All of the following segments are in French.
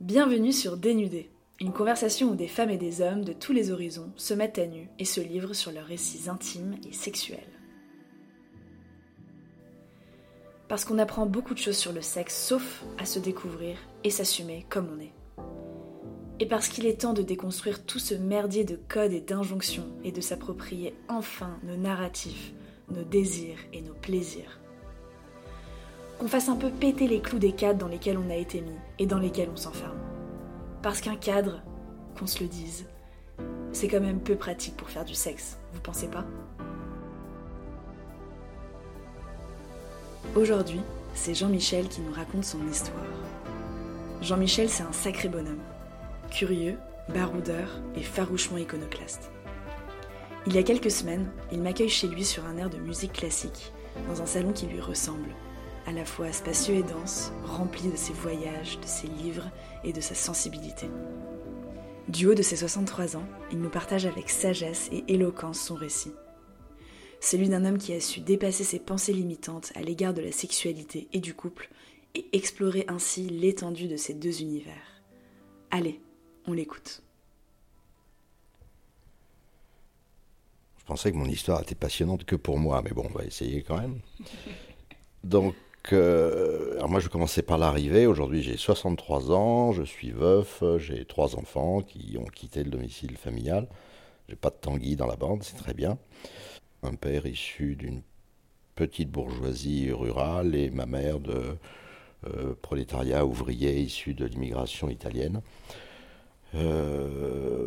Bienvenue sur Dénudé, une conversation où des femmes et des hommes de tous les horizons se mettent à nu et se livrent sur leurs récits intimes et sexuels. Parce qu'on apprend beaucoup de choses sur le sexe, sauf à se découvrir et s'assumer comme on est. Et parce qu'il est temps de déconstruire tout ce merdier de codes et d'injonctions et de s'approprier enfin nos narratifs, nos désirs et nos plaisirs qu'on fasse un peu péter les clous des cadres dans lesquels on a été mis et dans lesquels on s'enferme. Parce qu'un cadre, qu'on se le dise, c'est quand même peu pratique pour faire du sexe, vous pensez pas? Aujourd'hui, c'est Jean-Michel qui nous raconte son histoire. Jean-Michel, c'est un sacré bonhomme. Curieux, baroudeur et farouchement iconoclaste. Il y a quelques semaines, il m'accueille chez lui sur un air de musique classique, dans un salon qui lui ressemble, à la fois spacieux et dense, rempli de ses voyages, de ses livres et de sa sensibilité. Du haut de ses 63 ans, il nous partage avec sagesse et éloquence son récit. Celui d'un homme qui a su dépasser ses pensées limitantes à l'égard de la sexualité et du couple et explorer ainsi l'étendue de ces deux univers. Allez, on l'écoute. Je pensais que mon histoire était passionnante que pour moi, mais bon, on va essayer quand même. Donc, alors moi, je commençais par l'arrivée. Aujourd'hui, j'ai 63 ans, je suis veuf, j'ai trois enfants qui ont quitté le domicile familial. J'ai pas de Tanguy dans la bande, c'est très bien. Un père issu d'une petite bourgeoisie rurale et ma mère de euh, prolétariat ouvrier issu de l'immigration italienne. Euh,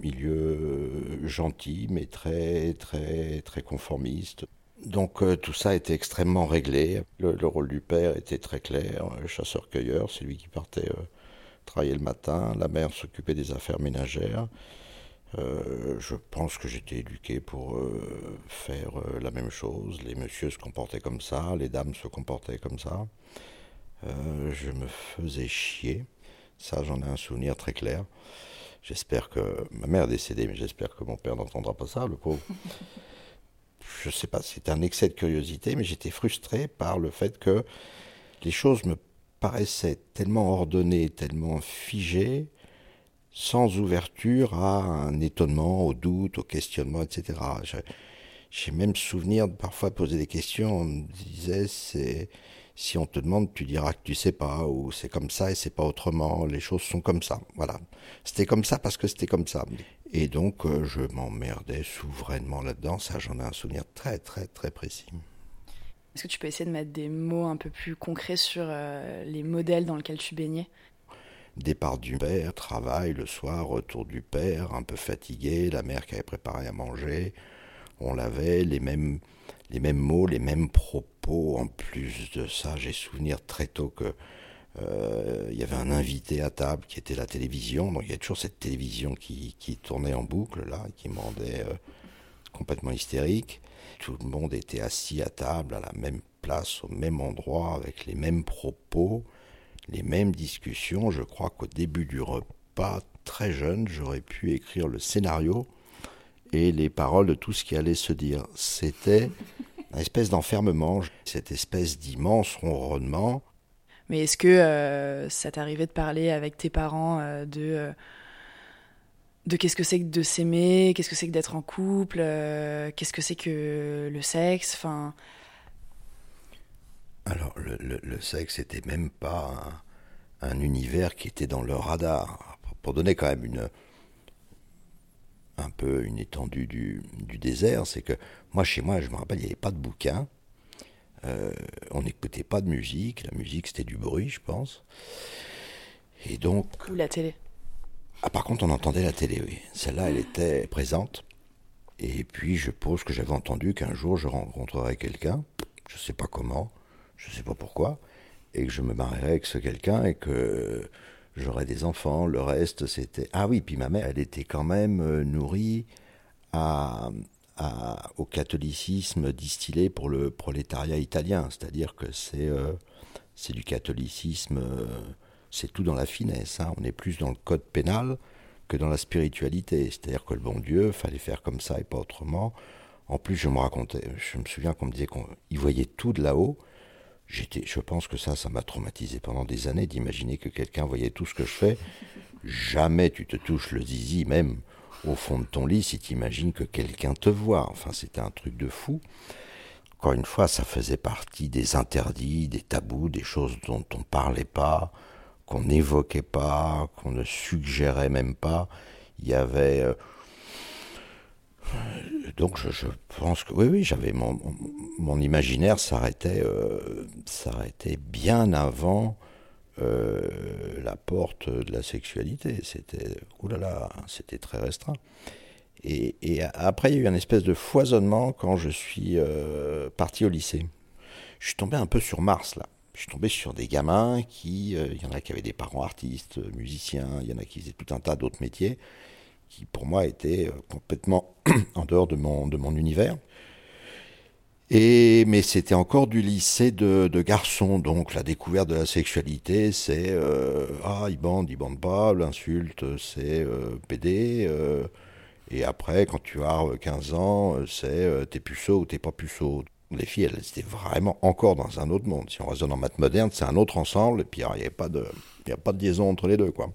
milieu gentil, mais très, très, très conformiste. Donc euh, tout ça était extrêmement réglé. Le, rôle du père était très clair, euh, chasseur-cueilleur, c'est lui qui partait euh, travailler le matin, la mère s'occupait des affaires ménagères. je pense que j'étais éduqué pour faire la même chose. Les messieurs se comportaient comme ça, les dames se comportaient comme ça. je me faisais chier. Ça, j'en ai un souvenir très clair. J'espère que ma mère est décédée, mais j'espère que mon père n'entendra pas ça, le pauvre. je sais pas, c'était un excès de curiosité, mais j'étais frustré par le fait que les choses me paraissaient tellement ordonnées, tellement figées, sans ouverture à un étonnement, au doute, au questionnement, etc. J'ai même souvenir de parfois poser des questions, on me disait, c'est, si on te demande, tu diras que tu sais pas, ou c'est comme ça et c'est pas autrement, les choses sont comme ça. Voilà. C'était comme ça parce que c'était comme ça. Et donc, euh, je m'emmerdais souverainement là-dedans. Ça, j'en ai un souvenir très, très, très précis. Est-ce que tu peux essayer de mettre des mots un peu plus concrets sur euh, les modèles dans lesquels tu baignais? Départ du père, travail le soir, retour du père, un peu fatigué, la mère qui avait préparé à manger. On l'avait, les mêmes, les mêmes mots, les mêmes propos. En plus de ça, j'ai souvenir très tôt que euh, il y avait un invité à table qui était la télévision. Donc il y a toujours cette télévision qui, tournait en boucle, là, qui me rendait euh, complètement hystérique. Tout le monde était assis à table, à la même place, au même endroit, avec les mêmes propos, les mêmes discussions. Je crois qu'au début du repas, très jeune, j'aurais pu écrire le scénario et les paroles de tout ce qui allait se dire. C'était une espèce d'enfermement, cette espèce d'immense ronronnement mais est-ce que euh, ça t'arrivait de parler avec tes parents euh, de, euh, de qu'est-ce que c'est que de s'aimer, qu'est-ce que c'est que d'être en couple, qu'est-ce que c'est que le sexe enfin... Alors, le, le, sexe n'était même pas un, univers qui était dans leur radar. Pour donner quand même une, un peu une étendue du, du désert, c'est que moi, chez moi, je me rappelle, il n'y avait pas de bouquin. Euh, on n'écoutait pas de musique. La musique, c'était du bruit, je pense. Et donc. Ou la télé. Ah, par contre, on entendait la télé, oui. Celle-là, elle était présente. Et puis, je pose que j'avais entendu qu'un jour, je rencontrerais quelqu'un. Je ne sais pas comment, je ne sais pas pourquoi. Et que je me marierais avec ce quelqu'un et que j'aurais des enfants. Le reste, c'était. Ah oui, puis ma mère, elle était quand même euh, nourrie au catholicisme distillé pour le prolétariat italien. C'est-à-dire que c'est euh, c'est du catholicisme, euh, c'est tout dans la finesse. Hein. On est plus dans le code pénal que dans la spiritualité. C'est-à-dire que le bon Dieu, fallait faire comme ça et pas autrement. En plus, je me racontais, je me souviens qu'on me disait qu'il voyait tout de là-haut. J'étais, je pense que ça, ça m'a traumatisé pendant des années d'imaginer que quelqu'un voyait tout ce que je fais. Jamais tu te touches le zizi, même au fond de ton lit, si tu imagines que quelqu'un te voit. Enfin, c'était un truc de fou. Encore une fois, ça faisait partie des interdits, des tabous, des choses dont on ne parlait pas, qu'on n'évoquait pas, qu'on ne suggérait même pas. Il y avait. Donc je, pense que oui, oui, j'avais mon, imaginaire s'arrêtait, euh, s'arrêtait bien avant euh, la porte de la sexualité. C'était, oulala, c'était très restreint. Et, après, il y a eu un espèce de foisonnement quand je suis euh, parti au lycée. Je suis tombé un peu sur Mars, là. Je suis tombé sur des gamins qui, il y en a qui avaient des parents artistes, musiciens, il y en a qui faisaient tout un tas d'autres métiers, qui pour moi étaient complètement en dehors de mon, univers. Et, mais c'était encore du lycée de, de, garçons, donc la découverte de la sexualité, c'est euh, ah il bande, il bande pas, l'insulte c'est euh, PD, euh, et après quand tu as 15 ans, c'est t'es puceau ou t'es pas puceau. Les filles, elles étaient vraiment encore dans un autre monde. Si on raisonne en maths moderne, c'est un autre ensemble, et puis il n'y a pas de, a pas de liaison entre les deux, quoi.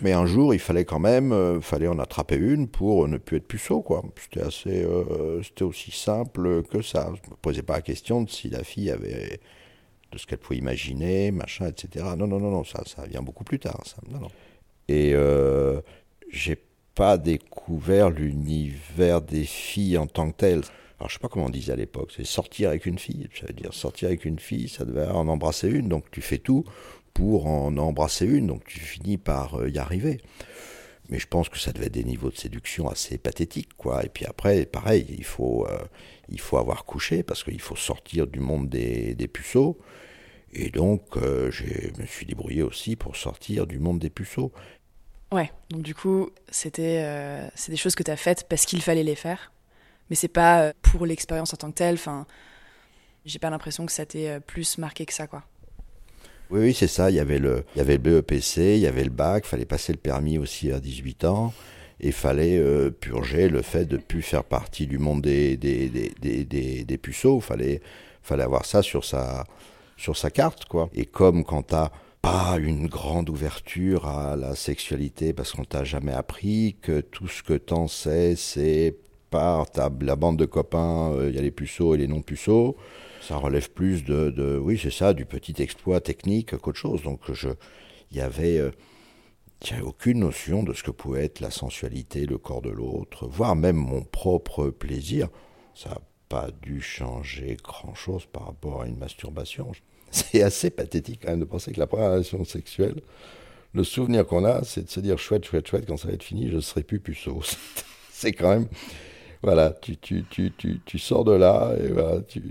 Mais un jour, il fallait quand même, euh, fallait en attraper une pour ne plus être puceau, quoi. C'était assez, euh, c'était aussi simple que ça. Je me posais pas la question de si la fille avait, de ce qu'elle pouvait imaginer, machin, etc. Non, non, non, non, ça, ça vient beaucoup plus tard, ça. Non, non. Et euh, j'ai pas découvert l'univers des filles en tant que tel. Alors je sais pas comment on disait à l'époque, c'est sortir avec une fille. Ça veut dire sortir avec une fille, ça devait en embrasser une, donc tu fais tout pour en embrasser une, donc tu finis par euh, y arriver. Mais je pense que ça devait être des niveaux de séduction assez pathétiques, quoi. Et puis après, pareil, il faut, euh, il faut avoir couché parce qu'il faut sortir du monde des, puceaux. Et donc, euh, je me suis débrouillé aussi pour sortir du monde des puceaux. Ouais, donc du coup, c'était c'est des choses que tu as faites parce qu'il fallait les faire, mais c'est pas pour l'expérience en tant que telle. Enfin, j'ai pas l'impression que ça t'ait plus marqué que ça, quoi. Oui, oui, c'est ça. Il y avait le, il y avait le BEPC, il y avait le bac, fallait passer le permis aussi à 18 ans. Et fallait euh, purger le fait de plus faire partie du monde des, des, des, des, des puceaux. Fallait, fallait avoir ça sur sa, sur sa carte, quoi. Et comme quand t'as pas une grande ouverture à la sexualité parce qu'on t'a jamais appris, que tout ce que t'en sais, c'est par ta, la bande de copains, euh, il y a les puceaux et les non-puceaux ça relève plus de, oui, c'est ça, du petit exploit technique qu'autre chose. Donc, il y avait, euh, aucune notion de ce que pouvait être la sensualité, le corps de l'autre, voire même mon propre plaisir. Ça n'a pas dû changer grand-chose par rapport à une masturbation. C'est assez pathétique quand même de penser que la première relation sexuelle, le souvenir qu'on a, c'est de se dire chouette, chouette, chouette, quand ça va être fini, je serai plus puceau. c'est quand même voilà, tu, tu, tu, tu, tu sors de là et voilà, tu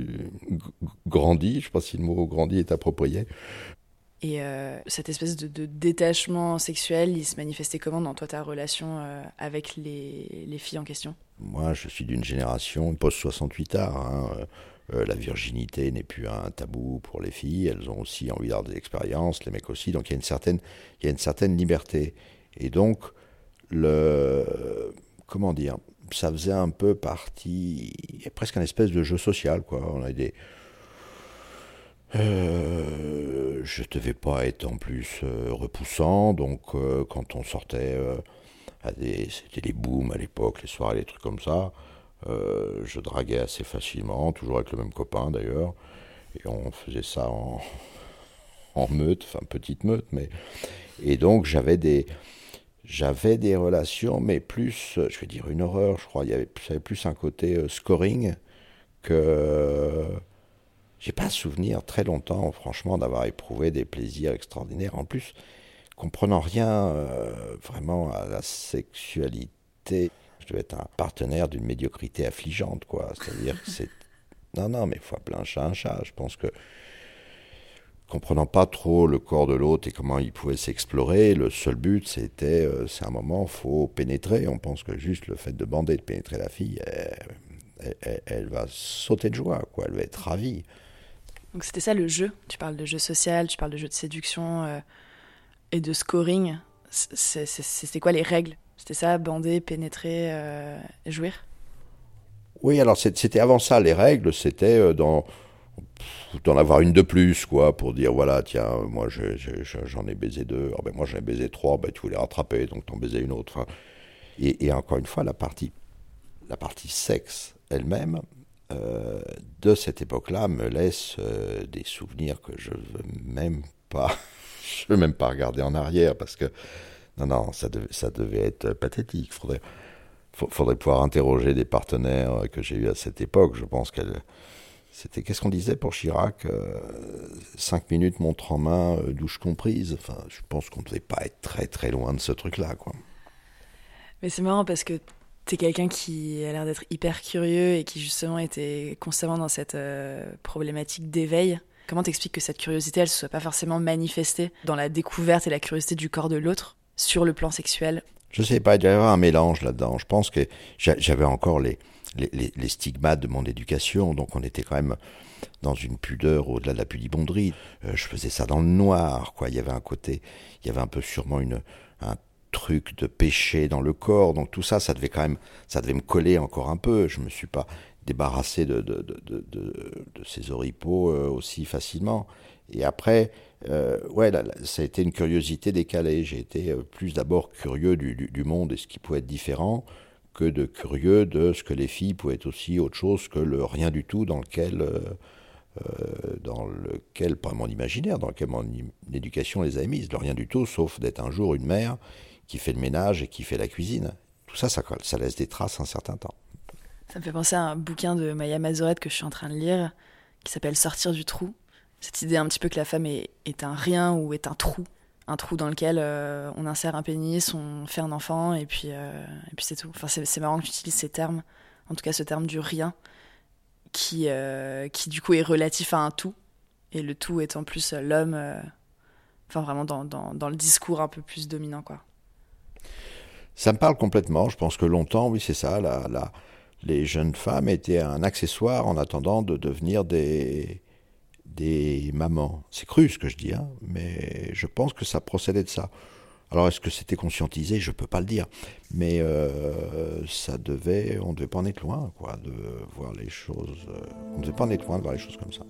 grandis. Je ne sais pas si le mot grandit est approprié. Et euh, cette espèce de, détachement sexuel, il se manifestait comment dans toi ta relation euh, avec les, les, filles en question? Moi, je suis d'une génération post-68 art. Hein. Euh, la virginité n'est plus un tabou pour les filles. Elles ont aussi envie d'avoir des expériences, les mecs aussi. Donc il y a une certaine, il y a une certaine liberté. Et donc, le, comment dire ça faisait un peu partie, presque un espèce de jeu social, quoi. On a des. Euh, je ne devais pas être en plus euh, repoussant, donc euh, quand on sortait à des. C'était les booms à l'époque, les soirées, les trucs comme ça, je draguais assez facilement, toujours avec le même copain d'ailleurs, et on faisait ça en, en meute, enfin petite meute, mais. Et donc j'avais des j'avais des relations, mais plus, euh, je vais dire une horreur, je crois. Il y avait, plus un côté euh, scoring que. J'ai pas souvenir très longtemps, franchement, d'avoir éprouvé des plaisirs extraordinaires. En plus, comprenant rien euh, vraiment à la sexualité, je devais être un partenaire d'une médiocrité affligeante, quoi. C'est-à-dire que c'est. Non, non, mais appeler un chat un chat. Je pense que comprenant pas trop le corps de l'autre et comment il pouvait s'explorer, le seul but c'était, euh, c'est un moment, faut pénétrer. On pense que juste le fait de bander, de pénétrer la fille, elle, va sauter de joie, quoi. Elle va être ravie. Donc c'était ça le jeu. Tu parles de jeu social, tu parles de jeu de séduction euh, et de scoring. C'était quoi les règles? C'était ça, bander, pénétrer, euh, jouir? Oui, alors c'était avant ça. Les règles, c'était dans d'en avoir une de plus, quoi, pour dire voilà, tiens, moi j'en ai baisé deux, oh, ben, moi j'en ai baisé trois, ben, tu voulais rattraper, donc t'en baisais une autre. et, encore une fois, la partie, la partie sexe elle-même, euh, de cette époque-là, me laisse euh, des souvenirs que je veux même pas, je veux même pas regarder en arrière parce que non, non, ça devait, ça devait être pathétique. Faudrait, faudrait pouvoir interroger des partenaires que j'ai eu à cette époque. Je pense qu'elle c'était, qu'est-ce qu'on disait pour Chirac euh, Cinq minutes, montre en main, euh, douche comprise. Enfin, je pense qu'on ne devait pas être très très loin de ce truc-là, quoi. Mais c'est marrant parce que tu es quelqu'un qui a l'air d'être hyper curieux et qui justement était constamment dans cette euh, problématique d'éveil. Comment t'expliques que cette curiosité, elle ne soit pas forcément manifestée dans la découverte et la curiosité du corps de l'autre sur le plan sexuel Je sais pas, il y avait un mélange là-dedans. Je pense que j'avais encore les, stigmates de mon éducation. Donc on était quand même dans une pudeur au-delà de la pudibonderie. Euh, je faisais ça dans le noir, quoi. Il y avait un côté, il y avait un peu sûrement une, un truc de péché dans le corps. Donc tout ça, ça devait quand même, ça devait me coller encore un peu. Je me suis pas débarrassé de, de ces oripeaux euh, aussi facilement. Et après, euh, ouais, ça a été une curiosité décalée. J'ai été plus d'abord curieux du, monde et ce qui pouvait être différent que de curieux de ce que les filles pouvaient être aussi autre chose que le rien du tout dans lequel, euh, euh, dans lequel pas mon imaginaire, dans lequel mon éducation les a mises. Le rien du tout, sauf d'être un jour une mère qui fait le ménage et qui fait la cuisine. Tout ça, ça, ça laisse des traces un certain temps. Ça me fait penser à un bouquin de Maya Mazorette que je suis en train de lire, qui s'appelle Sortir du trou. Cette idée un petit peu que la femme est, un rien ou est un trou un trou dans lequel euh, on insère un pénis, on fait un enfant, et puis, euh, puis c'est tout. Enfin, c'est marrant que tu utilises ces termes, en tout cas ce terme du rien, qui, euh, qui du coup est relatif à un tout, et le tout en plus l'homme, enfin vraiment dans, dans, dans, le discours un peu plus dominant, quoi. Ça me parle complètement, je pense que longtemps, oui c'est ça, la, la, les jeunes femmes étaient un accessoire en attendant de devenir des des mamans. C'est cru ce que je dis, hein, mais je pense que ça procédait de ça. Alors est-ce que c'était conscientisé? Je peux pas le dire, mais euh, ça devait, on devait pas en être loin, quoi, de voir les choses. Euh, on devait pas en être loin de voir les choses comme ça.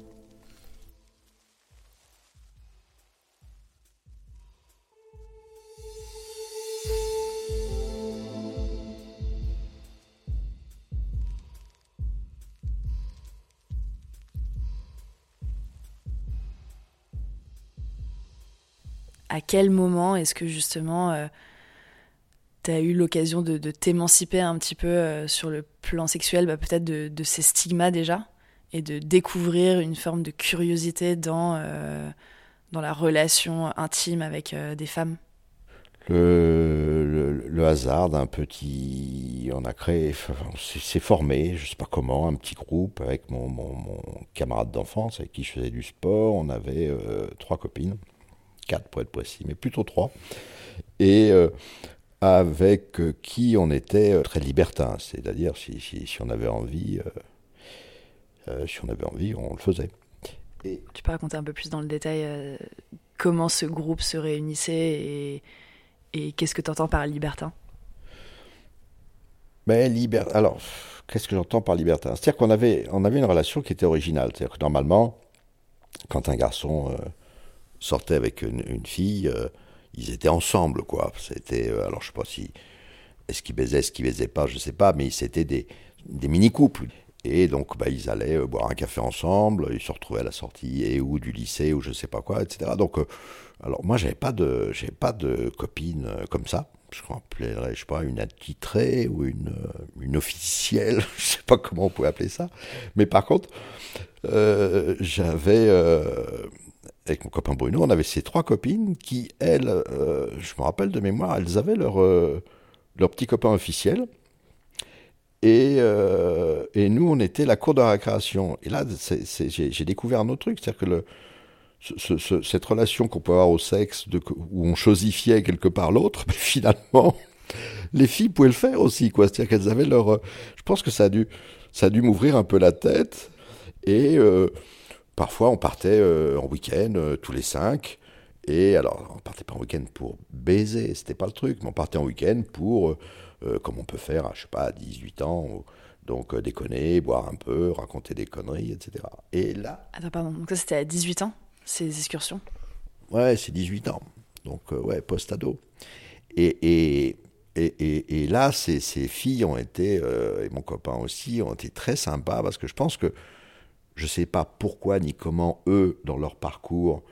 À quel moment est-ce que justement euh, tu as eu l'occasion de, t'émanciper un petit peu euh, sur le plan sexuel, bah, peut-être de, ces stigmas déjà, et de découvrir une forme de curiosité dans, euh, dans la relation intime avec des femmes? Le, hasard d'un petit. On a créé, c'est formé, je sais pas comment, un petit groupe avec mon, camarade d'enfance avec qui je faisais du sport. On avait trois copines quatre pour être précis, mais plutôt trois, et euh, avec euh, qui on était euh, très libertin, c'est-à-dire si, si, on avait envie, si on avait envie, on le faisait. Et... Tu peux raconter un peu plus dans le détail comment ce groupe se réunissait et, et qu'est-ce que tu entends par libertin? Mais liber... Alors, qu'est-ce que j'entends par libertin? C'est-à-dire qu'on avait, on avait une relation qui était originale. C'est-à-dire que normalement, quand un garçon sortait avec une, fille, euh, ils étaient ensemble, quoi. C'était, euh, alors je sais pas si, est-ce qu'ils baisaient, est-ce qu'ils baisaient pas, je sais pas, mais c'était des, des mini-couples. Et donc, bah, ils allaient euh, boire un café ensemble, ils se retrouvaient à la sortie et ou du lycée ou je sais pas quoi, etc. Donc, alors moi, j'avais pas de, j'avais pas de copine comme ça. Je qu'on appellerait, je sais pas, une attitrée ou une, une officielle, je sais pas comment on pouvait appeler ça. Mais par contre, j'avais avec mon copain Bruno, on avait ces trois copines qui, elles, euh, je me rappelle de mémoire, elles avaient leur, euh, leur petit copain officiel. Et, euh, et, nous, on était la cour de récréation. Et là, j'ai découvert un autre truc, c'est-à-dire que cette relation qu'on peut avoir au sexe, où on chosifiait quelque part l'autre, finalement, les filles pouvaient le faire aussi, quoi. C'est-à-dire qu'elles avaient leur. Je pense que ça a dû, ça a dû m'ouvrir un peu la tête. Et Parfois, on partait euh, en week-end euh, tous les cinq. Et alors, on partait pas en week-end pour baiser, c'était pas le truc, mais on partait en week-end pour, euh, comme on peut faire, je sais pas, à 18 ans, Donc euh, déconner, boire un peu, raconter des conneries, etc. Et là... Attends, pardon, donc ça c'était à 18 ans, ces excursions? Ouais, c'est 18 ans. Donc, euh, ouais, post-ado. Et, et, et, et, là, ces, ces, filles ont été, et mon copain aussi, ont été très sympas parce que je pense que je ne sais pas pourquoi ni comment eux, dans leur parcours,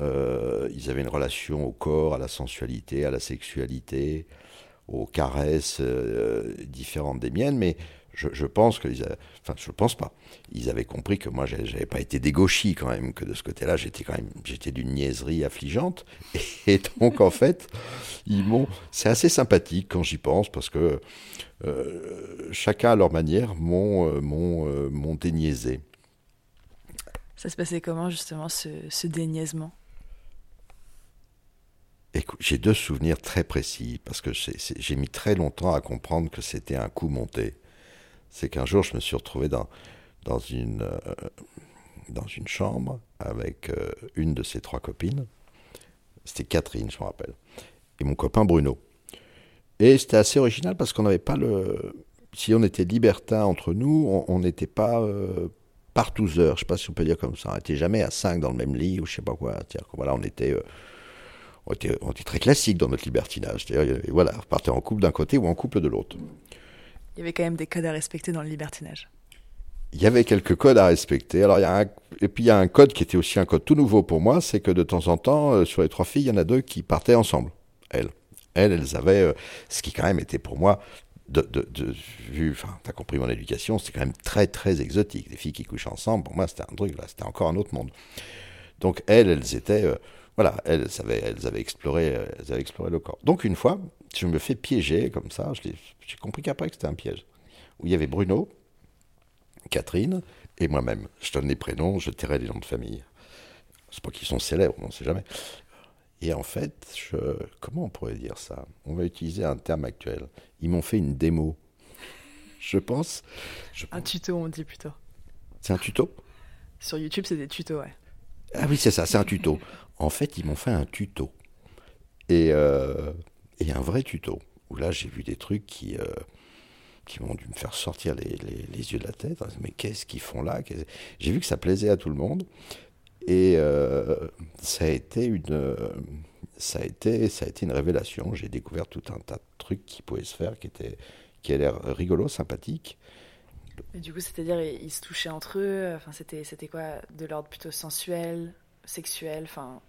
euh, ils avaient une relation au corps, à la sensualité, à la sexualité, aux caresses euh, différentes des miennes, mais je, pense que, enfin, je pense pas. Ils avaient compris que moi, j'avais pas été dégauchi quand même, que de ce côté-là, j'étais quand même, j'étais d'une niaiserie affligeante. Et donc, en fait, ils m'ont, c'est assez sympathique quand j'y pense, parce que euh, chacun à leur manière m'ont, m'ont, m'ont déniaisé. Ça se passait comment justement ce, ce déniaisement? J'ai deux souvenirs très précis parce que j'ai mis très longtemps à comprendre que c'était un coup monté c'est qu'un jour, je me suis retrouvé dans, dans, une, euh, dans une chambre avec euh, une de ses trois copines. C'était Catherine, je me rappelle. Et mon copain Bruno. Et c'était assez original parce qu'on n'avait pas le. Si on était libertin entre nous, on n'était pas euh, partouseurs, je ne sais pas si on peut dire comme ça. On n'était jamais à cinq dans le même lit ou je ne sais pas quoi. Voilà, on était. on était, on était, très classique dans notre libertinage. C'est-à-dire, voilà, on partait en couple d'un côté ou en couple de l'autre. Il y avait quand même des codes à respecter dans le libertinage. Il y avait quelques codes à respecter. Alors, il y a un... Et puis il y a un code qui était aussi un code tout nouveau pour moi, c'est que de temps en temps, euh, sur les trois filles, il y en a deux qui partaient ensemble. Elles, elles, elles avaient, euh, ce qui quand même était pour moi, de, de, vu, enfin, t'as compris mon éducation, c'était quand même très très exotique. Des filles qui couchent ensemble, pour moi, c'était un truc là, c'était encore un autre monde. Donc elles, elles étaient, euh, voilà, elles avaient, elles avaient exploré, elles avaient exploré le corps. Donc une fois, je me fais piéger comme ça. J'ai compris qu'après que c'était un piège. Où il y avait Bruno, Catherine et moi-même. Je donne les prénoms, je tairai les noms de famille. C'est pas qu'ils sont célèbres, on ne sait jamais. Et en fait, je, comment on pourrait dire ça? On va utiliser un terme actuel. Ils m'ont fait une démo. Je pense. Je un tuto, on dit plutôt. C'est un tuto? Sur YouTube, c'est des tutos, ouais. Ah oui, c'est ça, c'est un tuto. En fait, ils m'ont fait un tuto. Et euh, et un vrai tuto, où là j'ai vu des trucs qui, euh, qui m'ont dû me faire sortir les, les, yeux de la tête. Mais qu'est-ce qu'ils font là? J'ai vu que ça plaisait à tout le monde. Et euh, ça, a été une, ça, a été, ça a été une révélation. J'ai découvert tout un tas de trucs qui pouvaient se faire, qui, étaient, qui l'air rigolo, sympathiques. Et du coup, c'est-à-dire, ils se touchaient entre eux. Enfin, c'était, c'était quoi De l'ordre plutôt sensuel, sexuel Enfin,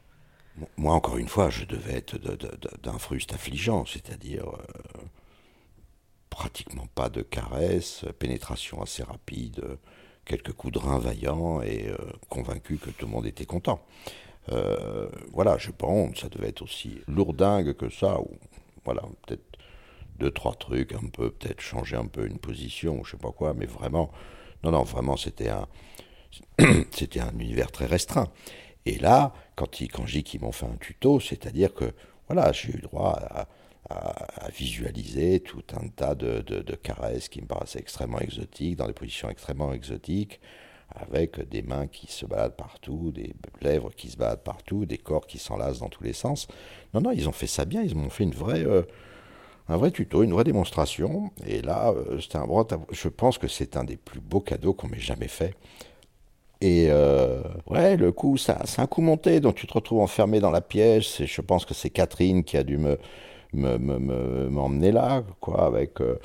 moi, encore une fois, je devais être d'un fruste affligeant, c'est-à-dire euh, pratiquement pas de caresses, pénétration assez rapide, quelques coups de rein vaillants et euh, convaincu que tout le monde était content. Euh, voilà, je pense, ça devait être aussi lourdingue que ça, ou voilà, peut-être deux, trois trucs, un peu, peut-être changer un peu une position, ou je sais pas quoi, mais vraiment, non, non, vraiment, c'était un, c'était un univers très restreint. Et là, quand, ils, quand je qu'ils m'ont fait un tuto, c'est-à-dire que voilà, j'ai eu droit à, visualiser tout un tas de, caresses qui me paraissaient extrêmement exotiques, dans des positions extrêmement exotiques, avec des mains qui se baladent partout, des lèvres qui se baladent partout, des corps qui s'enlacent dans tous les sens. Non, non, ils ont fait ça bien, ils m'ont fait une vraie, euh, un vrai tuto, une vraie démonstration. Et là, euh, un Je pense que c'est un des plus beaux cadeaux qu'on m'ait jamais fait. Et euh, ouais, le coup, c'est un coup monté, donc tu te retrouves enfermé dans la pièce. Et je pense que c'est Catherine qui a dû me, m'emmener là, quoi, avec. Euh,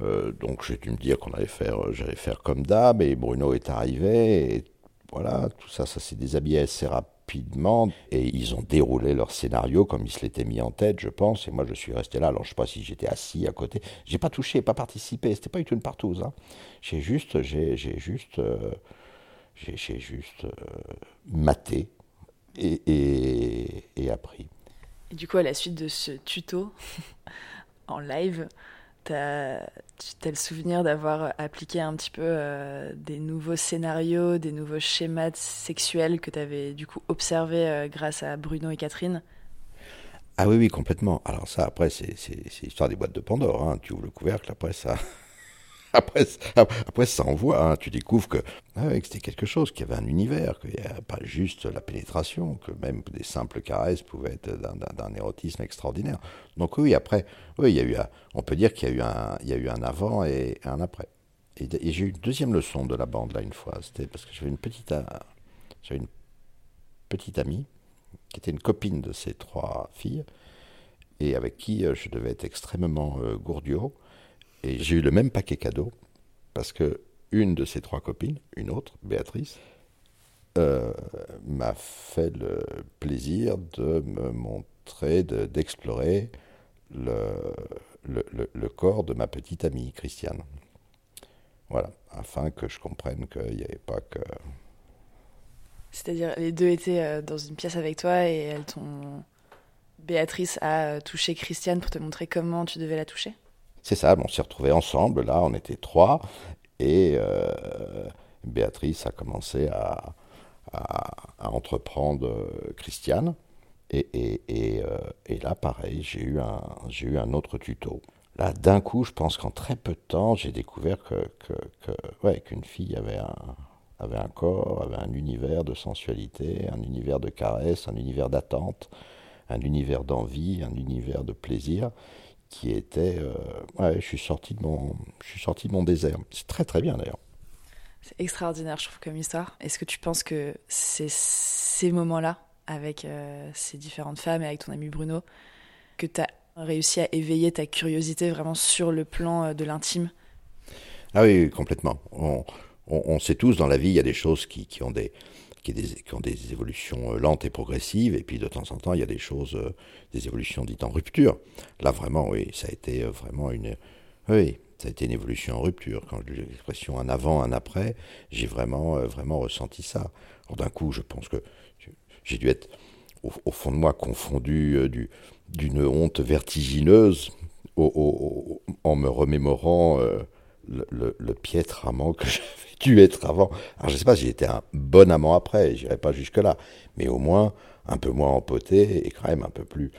euh, donc j'ai dû me dire qu'on allait faire, j'allais faire comme d'hab, et Bruno est arrivé, et voilà, tout ça, ça s'est déshabillé assez rapidement, et ils ont déroulé leur scénario comme ils se l'étaient mis en tête, je pense, et moi je suis resté là, alors je sais pas si j'étais assis à côté, j'ai pas touché, pas participé, c'était pas une partouze, hein. j'ai juste, j'ai, juste, j'ai juste euh, maté et, et, appris. Et du coup, à la suite de ce tuto en live, tu as, le souvenir d'avoir appliqué un petit peu euh, des nouveaux scénarios, des nouveaux schémas sexuels que tu avais du coup observés euh, grâce à Bruno et Catherine? Ah oui, oui, complètement. Alors ça, après, c'est l'histoire des boîtes de Pandore. Hein. Tu ouvres le couvercle, après ça... après, après, ça envoie. Hein. Tu découvres que, ah c'était quelque chose, qu'il y avait un univers, qu'il n'y a pas juste la pénétration, que même des simples caresses pouvaient être d'un érotisme extraordinaire. Donc oui, après, oui, il y a eu, on peut dire qu'il y a eu un, y a eu un avant et un après. Et, j'ai eu une deuxième leçon de la bande, là, une fois. C'était parce que j'avais une petite, j'avais une petite amie qui était une copine de ces trois filles et avec qui je devais être extrêmement gourdiot. Et j'ai eu le même paquet cadeau parce que une de ces trois copines, une autre, Béatrice, euh, m'a fait le plaisir de me montrer, d'explorer le, le, corps de ma petite amie Christiane. Voilà, afin que je comprenne qu'il n'y avait pas que. C'est-à-dire, les deux étaient euh, dans une pièce avec toi et. Béatrice a euh, touché Christiane pour te montrer comment tu devais la toucher? C'est ça, on s'est retrouvés ensemble, là, on était trois, et Béatrice a commencé à, à, entreprendre euh, Christiane. Et, et, euh, et, là, pareil, j'ai eu, un, eu un autre tuto. Là, d'un coup, je pense qu'en très peu de temps, j'ai découvert que, que, que ouais, qu'une fille avait un, avait un corps, avait un univers de sensualité, un univers de caresse, un univers d'attente, un univers d'envie, un univers de plaisir qui était... Euh, ouais, je suis sorti de mon, je suis sorti de mon désert. C'est très très bien d'ailleurs. C'est extraordinaire, je trouve, comme histoire. Est-ce que tu penses que c'est ces moments-là, avec euh, ces différentes femmes et avec ton ami Bruno, que tu as réussi à éveiller ta curiosité vraiment sur le plan euh, de l'intime? Ah oui, complètement. On, sait tous, dans la vie, il y a des choses qui, ont des, qui, ont des évolutions euh, lentes et progressives, et puis de temps en temps, il y a des choses, des évolutions dites en rupture. Là, vraiment, oui, ça a été vraiment une... Oui, ça a été une évolution en rupture. Quand j'ai l'expression un avant, un après, j'ai vraiment, euh, vraiment ressenti ça. d'un coup, je pense que j'ai dû être, au, fond de moi, confondu euh, d'une honte vertigineuse en me remémorant euh, le, piètre amant que j'avais dû être avant. Alors, je ne sais pas si j'étais un bon amant après, j'irai pas jusque-là, mais au moins un peu moins empoté et quand même un peu plus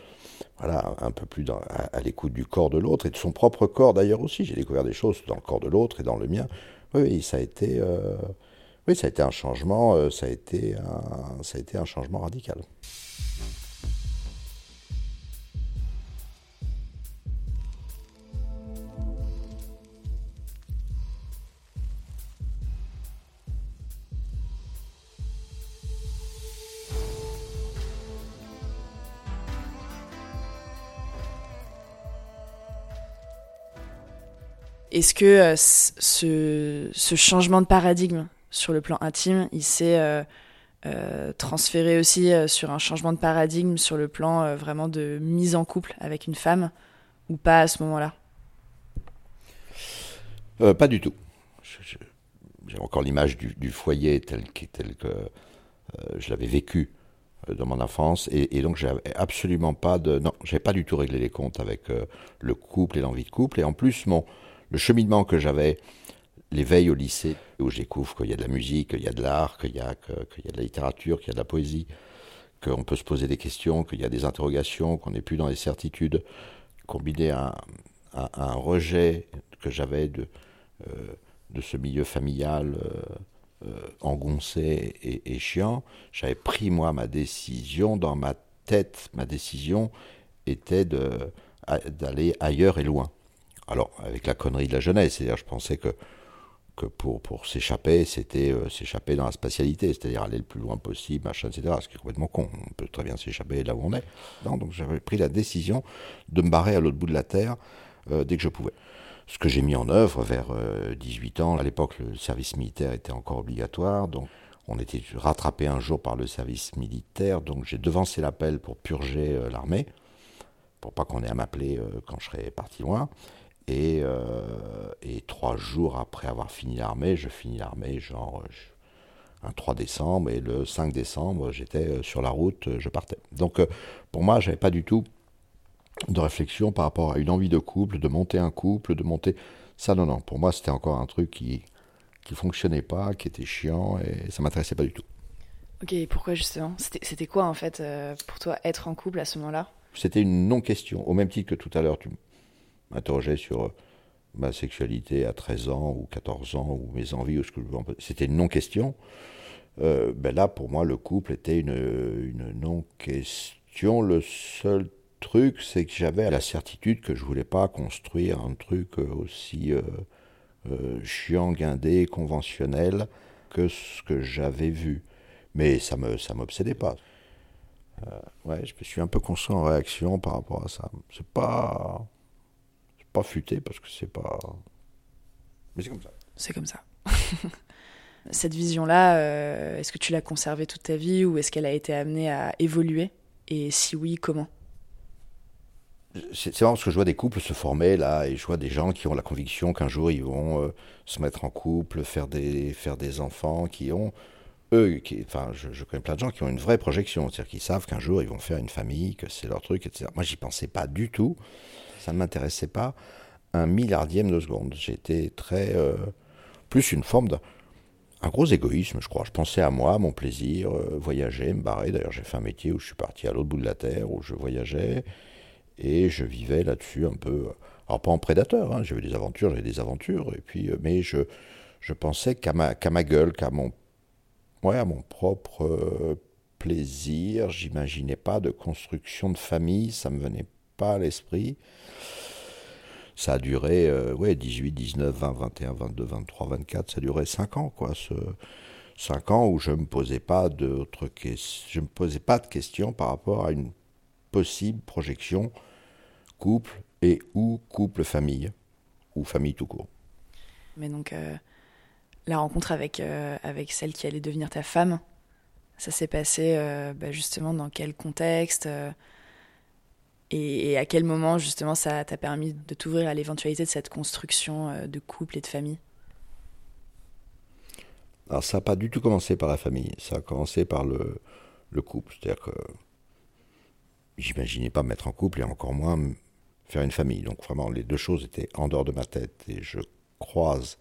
voilà, un peu plus à, l'écoute du corps de l'autre et de son propre corps d'ailleurs aussi. J'ai découvert des choses dans le corps de l'autre et dans le mien. Oui, ça a été, euh, oui, ça a été un changement, euh, ça a été ça a été un changement radical. Est-ce que euh, ce, changement de paradigme sur le plan intime, il s'est euh, euh, transféré aussi sur un changement de paradigme sur le plan vraiment de mise en couple avec une femme ou pas à ce moment-là? Pas du tout. J'ai encore l'image du, foyer tel que, tel que je l'avais vécu dans mon enfance et, donc j'avais absolument pas de non j'avais pas du tout réglé les comptes avec le couple et l'envie de couple et en plus mon le cheminement que j'avais, l'éveil au lycée, où je découvre qu'il y a de la musique, qu'il y a de l'art, qu'il y, a, de la littérature, qu'il y a de la poésie, qu'on peut se poser des questions, qu'il y a des interrogations, qu'on n'est plus dans les certitudes, combiné à, un rejet que j'avais de, euh, ce milieu familial euh, euh, engoncé et, et chiant, j'avais pris moi ma décision dans ma tête, ma décision était d'aller ailleurs et loin. Alors, avec la connerie de la jeunesse, c'est-à-dire je pensais que, que pour, pour s'échapper, c'était euh, s'échapper dans la spatialité, c'est-à-dire aller le plus loin possible, machin, etc. Ce qui est complètement con. On peut très bien s'échapper là où on est. donc j'avais pris la décision de me barrer à l'autre bout de la Terre euh, dès que je pouvais. Ce que j'ai mis en œuvre vers 18 euh, ans, à l'époque le service militaire était encore obligatoire, donc on était rattrapé un jour par le service militaire, donc j'ai devancé l'appel pour purger l'armée, pour pas qu'on ait à m'appeler quand je serais parti loin. Euh, et, trois jours après avoir fini l'armée, je finis l'armée genre un 3 décembre et le 5 décembre, j'étais euh, sur la route, je partais. Donc euh, pour moi, j'avais pas du tout de réflexion par rapport à une envie de couple, de monter un couple, de monter ça non non, pour moi, c'était encore un truc qui qui fonctionnait pas, qui était chiant et ça m'intéressait pas du tout. OK, pourquoi justement? C'était quoi en fait pour toi être en couple à ce moment-là? C'était une non-question, au même titre que tout à l'heure tu m'interrogeait sur euh, ma sexualité à 13 ans ou 14 ans ou mes envies ou ce que c'était une non-question. Euh, ben là, pour moi, le couple était une, une non-question. Le seul truc, c'est que j'avais la certitude que je voulais pas construire un truc aussi, euh, chiant, guindé, conventionnel que ce que j'avais vu. Mais ça me ça m'obsédait pas. ouais, je me suis un peu construit en réaction par rapport à ça. C'est pas pas futé parce que c'est pas mais c'est comme ça. C'est comme ça. Cette vision-là, euh, est-ce que tu l'as conservée toute ta vie ou est-ce qu'elle a été amenée à évoluer? Et si oui, comment? C'est vraiment parce que je vois des couples se former là et je vois des gens qui ont la conviction qu'un jour ils vont euh, se mettre en couple, faire des, faire des enfants, qui ont, eux, qui, enfin je, connais plein de gens qui ont une vraie projection, c'est-à-dire qu'ils savent qu'un jour ils vont faire une famille, que c'est leur truc, etc. Moi j'y pensais pas du tout, ça ne m'intéressait pas un milliardième de seconde. J'étais très. Euh, plus une forme d'un un gros égoïsme, je crois. Je pensais à moi, mon plaisir, euh, voyager, me barrer. D'ailleurs, j'ai fait un métier où je suis parti à l'autre bout de la terre, où je voyageais, et je vivais là-dessus un peu. Alors, pas en prédateur, hein, j'avais des aventures, j'avais des aventures, et puis, euh, mais je, je pensais qu'à ma, gueule, qu'à mon, ouais, à mon propre plaisir. J'imaginais pas de construction de famille, ça me venait pas à l'esprit ça a duré euh, ouais, 18, 19, 20, 21, 22, 23, 24, ça a duré 5 ans, quoi. Ce, 5 ans où je ne me posais pas je me posais pas de questions par rapport à une possible projection couple et ou couple famille ou famille tout court. Mais donc euh, la rencontre avec euh, avec celle qui allait devenir ta femme, ça s'est passé bah, justement dans quel contexte et, à quel moment, justement, ça t'a permis de t'ouvrir à l'éventualité de cette construction euh, de couple et de famille? Alors, ça n'a pas du tout commencé par la famille. Ça a commencé par le, le couple. C'est-à-dire que j'imaginais pas me mettre en couple et encore moins faire une famille. Donc, vraiment, les deux choses étaient en dehors de ma tête. Et je croise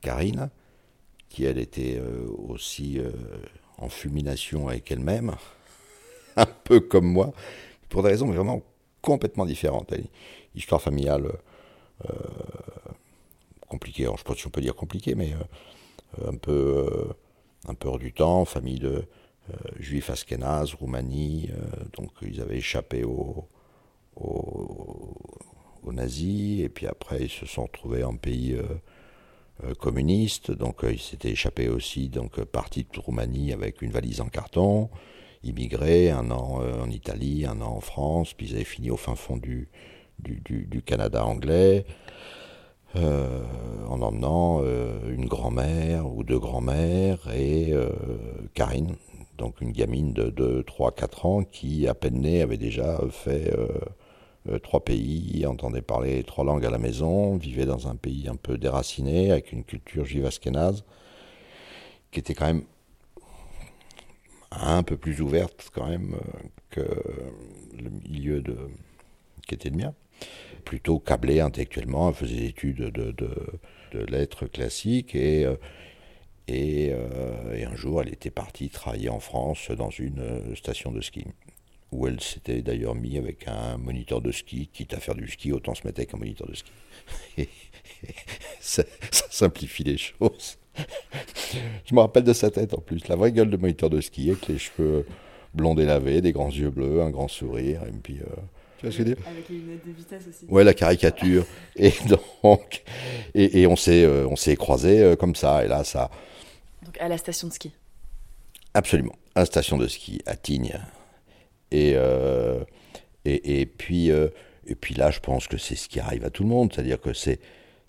Karine, qui, elle, était euh, aussi euh, en fulmination avec elle-même, un peu comme moi, pour des raisons vraiment complètement différente. Histoire familiale euh, compliquée, je ne sais pas si on peut dire compliquée, mais euh, un, peu, euh, un peu hors du temps, famille de juifs askénazes, Roumanie, donc ils avaient échappé aux au, nazis, et puis après ils se sont retrouvés en pays communiste, donc ils s'étaient échappés aussi, donc partis de Roumanie avec une valise en carton, immigré, un an euh, en Italie, un an en France, puis ils avaient fini au fin fond du, Canada anglais, euh, en emmenant euh, une grand-mère ou deux grand-mères et Karine, donc une gamine de, de 3-4 ans qui, à peine née, avait déjà fait trois pays, entendait parler trois langues à la maison, vivait dans un pays un peu déraciné, avec une culture juive qui était quand même un peu plus ouverte quand même euh, que le milieu de, qui était le mien. Plutôt câblée intellectuellement, elle faisait des études de, de, de lettres classiques et, euh, et, euh, et, un jour elle était partie travailler en France dans une station de ski où elle s'était d'ailleurs mis avec un moniteur de ski, quitte à faire du ski, autant se mettre avec un moniteur de ski. Ça simplifie les choses je me rappelle de sa tête en plus, la vraie gueule de moniteur de ski avec les cheveux blonds lavés, des grands yeux bleus, un grand sourire, et puis. Euh, tu vois ce que je veux dire? Avec les lunettes de vitesse aussi. Ouais, la caricature. et donc, et, et on s'est, euh, on s'est croisés euh, comme ça, et là, ça. Donc à la station de ski. Absolument, à la station de ski à Tignes. Et, et, et, puis, et puis là, je pense que c'est ce qui arrive à tout le monde, c'est-à-dire que c'est,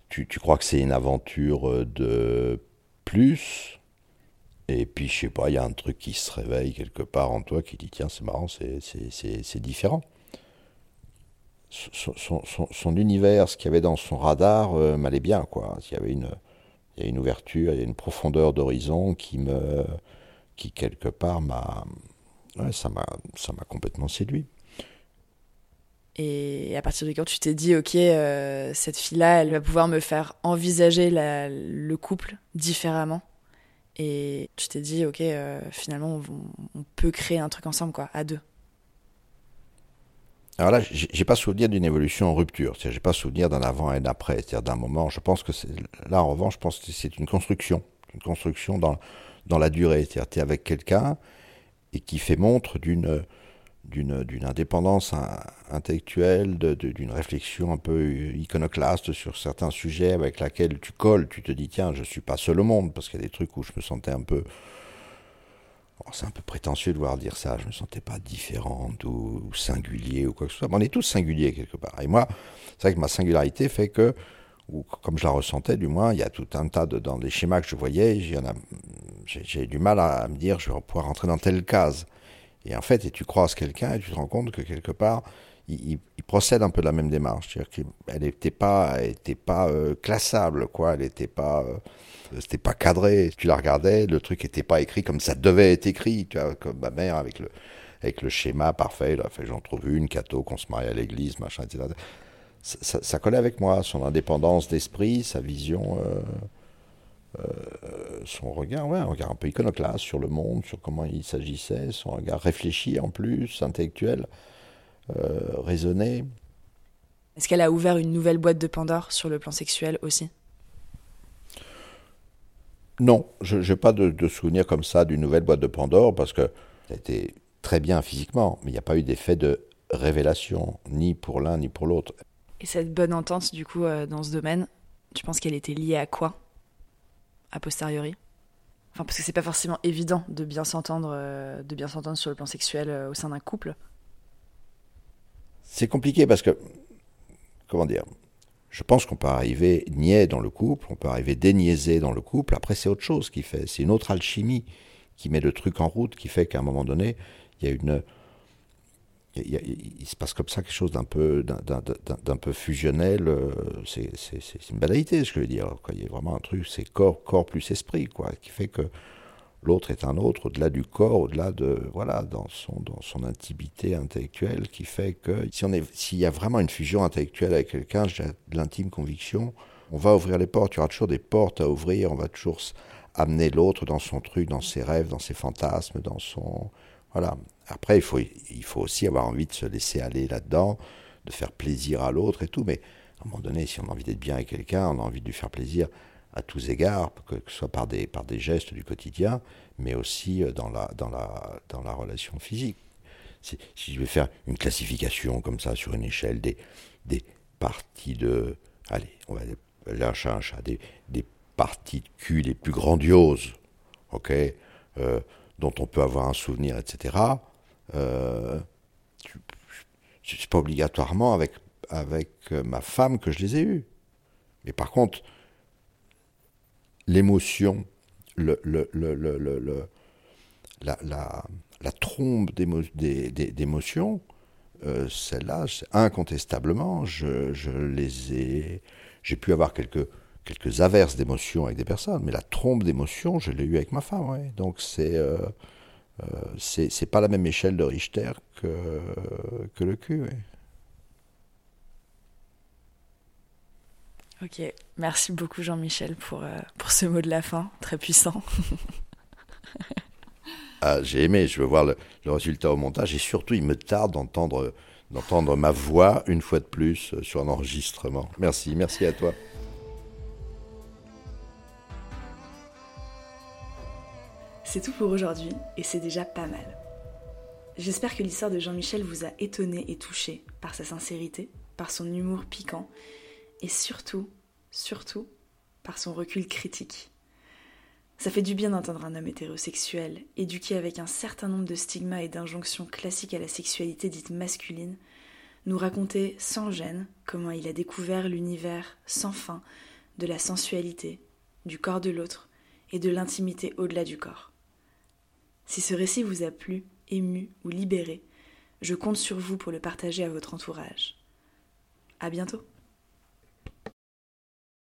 tu, tu crois que c'est une aventure de plus. Et puis, je sais pas, il y a un truc qui se réveille quelque part en toi qui dit tiens, c'est marrant, c'est différent. Son, son, son, univers, ce qu'il y avait dans son radar, euh, m'allait bien, quoi. Il y avait une, il y a une ouverture, il y a une profondeur d'horizon qui me, qui quelque part m'a, ça m'a, ça m'a complètement séduit. Et à partir de quand tu t'es dit, ok, euh, cette fille-là, elle va pouvoir me faire envisager le couple différemment? Et tu t'es dit, ok, euh, finalement, on, peut créer un truc ensemble, quoi, à deux. Alors là, j'ai pas souvenir d'une évolution en rupture. J'ai pas souvenir d'un avant et d'un après. C'est-à-dire d'un moment. Je pense que là, en revanche, je pense que c'est une construction, une construction dans dans la durée. C'est-à-dire, es avec quelqu'un et qui fait montre d'une d'une indépendance intellectuelle, d'une réflexion un peu iconoclaste sur certains sujets avec laquelle tu colles, tu te dis tiens, je suis pas seul au monde, parce qu'il y a des trucs où je me sentais un peu... c'est un peu prétentieux de voir dire ça, je me sentais pas différente ou, singulier ou quoi que ce soit. Mais on est tous singuliers quelque part. Et moi, c'est vrai que ma singularité fait que, ou comme je la ressentais du moins, il y a tout un tas de... Dans les schémas que je voyais, j'ai du mal à me dire je vais pouvoir rentrer dans telle case. Et en fait, et tu croises quelqu'un et tu te rends compte que quelque part, il, procède un peu de la même démarche. C'est-à-dire qu'elle n'était pas, était pas euh, classable, quoi. Elle n'était pas, euh, c'était pas cadré. Tu la regardais, le truc n'était pas écrit comme ça devait être écrit. Tu vois, comme ma mère avec le, avec le schéma parfait. Là, fait, j'en trouve une, catho, qu'on se marie à l'église, machin, etc. Ça, ça, collait avec moi, son indépendance d'esprit, sa vision. Euh, son regard, ouais, un regard un peu iconoclaste sur le monde, sur comment il s'agissait, son regard réfléchi en plus, intellectuel, euh, raisonné. Est-ce qu'elle a ouvert une nouvelle boîte de Pandore sur le plan sexuel aussi? Non, je n'ai pas de, de, souvenir comme ça d'une nouvelle boîte de Pandore parce que ça a été très bien physiquement, mais il n'y a pas eu d'effet de révélation, ni pour l'un ni pour l'autre. Et cette bonne entente, du coup, euh, dans ce domaine, tu penses qu'elle était liée à quoi? A posteriori Enfin, parce que c'est pas forcément évident de bien s'entendre, euh, de bien s'entendre sur le plan sexuel euh, au sein d'un couple. C'est compliqué parce que, comment dire, je pense qu'on peut arriver niais dans le couple, on peut arriver déniaisé dans le couple. Après, c'est autre chose qui fait, c'est une autre alchimie qui met le truc en route, qui fait qu'à un moment donné, il y a une, il, se passe comme ça quelque chose d'un peu, d'un peu fusionnel. Euh, c'est une banalité, ce que je veux dire. Il y a vraiment un truc, c'est corps, corps plus esprit, quoi, qui fait que l'autre est un autre au-delà du corps, au-delà de voilà, dans son dans son intimité intellectuelle, qui fait que si on est, s'il y a vraiment une fusion intellectuelle avec quelqu'un, j'ai l'intime conviction, on va ouvrir les portes. Il y aura toujours des portes à ouvrir. On va toujours amener l'autre dans son truc, dans ses rêves, dans ses fantasmes, dans son voilà. Après, il faut, il faut aussi avoir envie de se laisser aller là-dedans, de faire plaisir à l'autre et tout. Mais à un moment donné, si on a envie d'être bien avec quelqu'un, on a envie de lui faire plaisir à tous égards, que ce soit par des, par des gestes du quotidien, mais aussi euh, dans la, dans la, dans la relation physique. Si, je vais faire une classification comme ça sur une échelle des, des parties de. Allez, on va lâcher un chat, des, des parties de cul les plus grandioses, ok euh, dont on peut avoir un souvenir, etc. Euh, c'est pas obligatoirement avec, avec euh, ma femme que je les ai eus. Mais par contre, l'émotion, le, le, le, la, la, trombe d'émotions, euh, celle-là, incontestablement, je les ai. J'ai pu avoir quelques quelques averses d'émotions avec des personnes, mais la trompe d'émotions, je l'ai eu avec ma femme. Ouais. Donc c'est euh, euh, c'est pas la même échelle de Richter que, que le cul. Ouais. Ok, merci beaucoup Jean-Michel pour, euh, pour ce mot de la fin, très puissant. ah, J'ai aimé, je veux voir le, le, résultat au montage et surtout il me tarde d'entendre d'entendre ma voix une fois de plus sur un enregistrement. Merci, merci à toi. C'est tout pour aujourd'hui et c'est déjà pas mal. J'espère que l'histoire de Jean-Michel vous a étonné et touché par sa sincérité, par son humour piquant et surtout, surtout, par son recul critique. Ça fait du bien d'entendre un homme hétérosexuel, éduqué avec un certain nombre de stigmas et d'injonctions classiques à la sexualité dite masculine, nous raconter sans gêne comment il a découvert l'univers sans fin de la sensualité, du corps de l'autre et de l'intimité au-delà du corps. Si ce récit vous a plu, ému ou libéré, je compte sur vous pour le partager à votre entourage. À bientôt!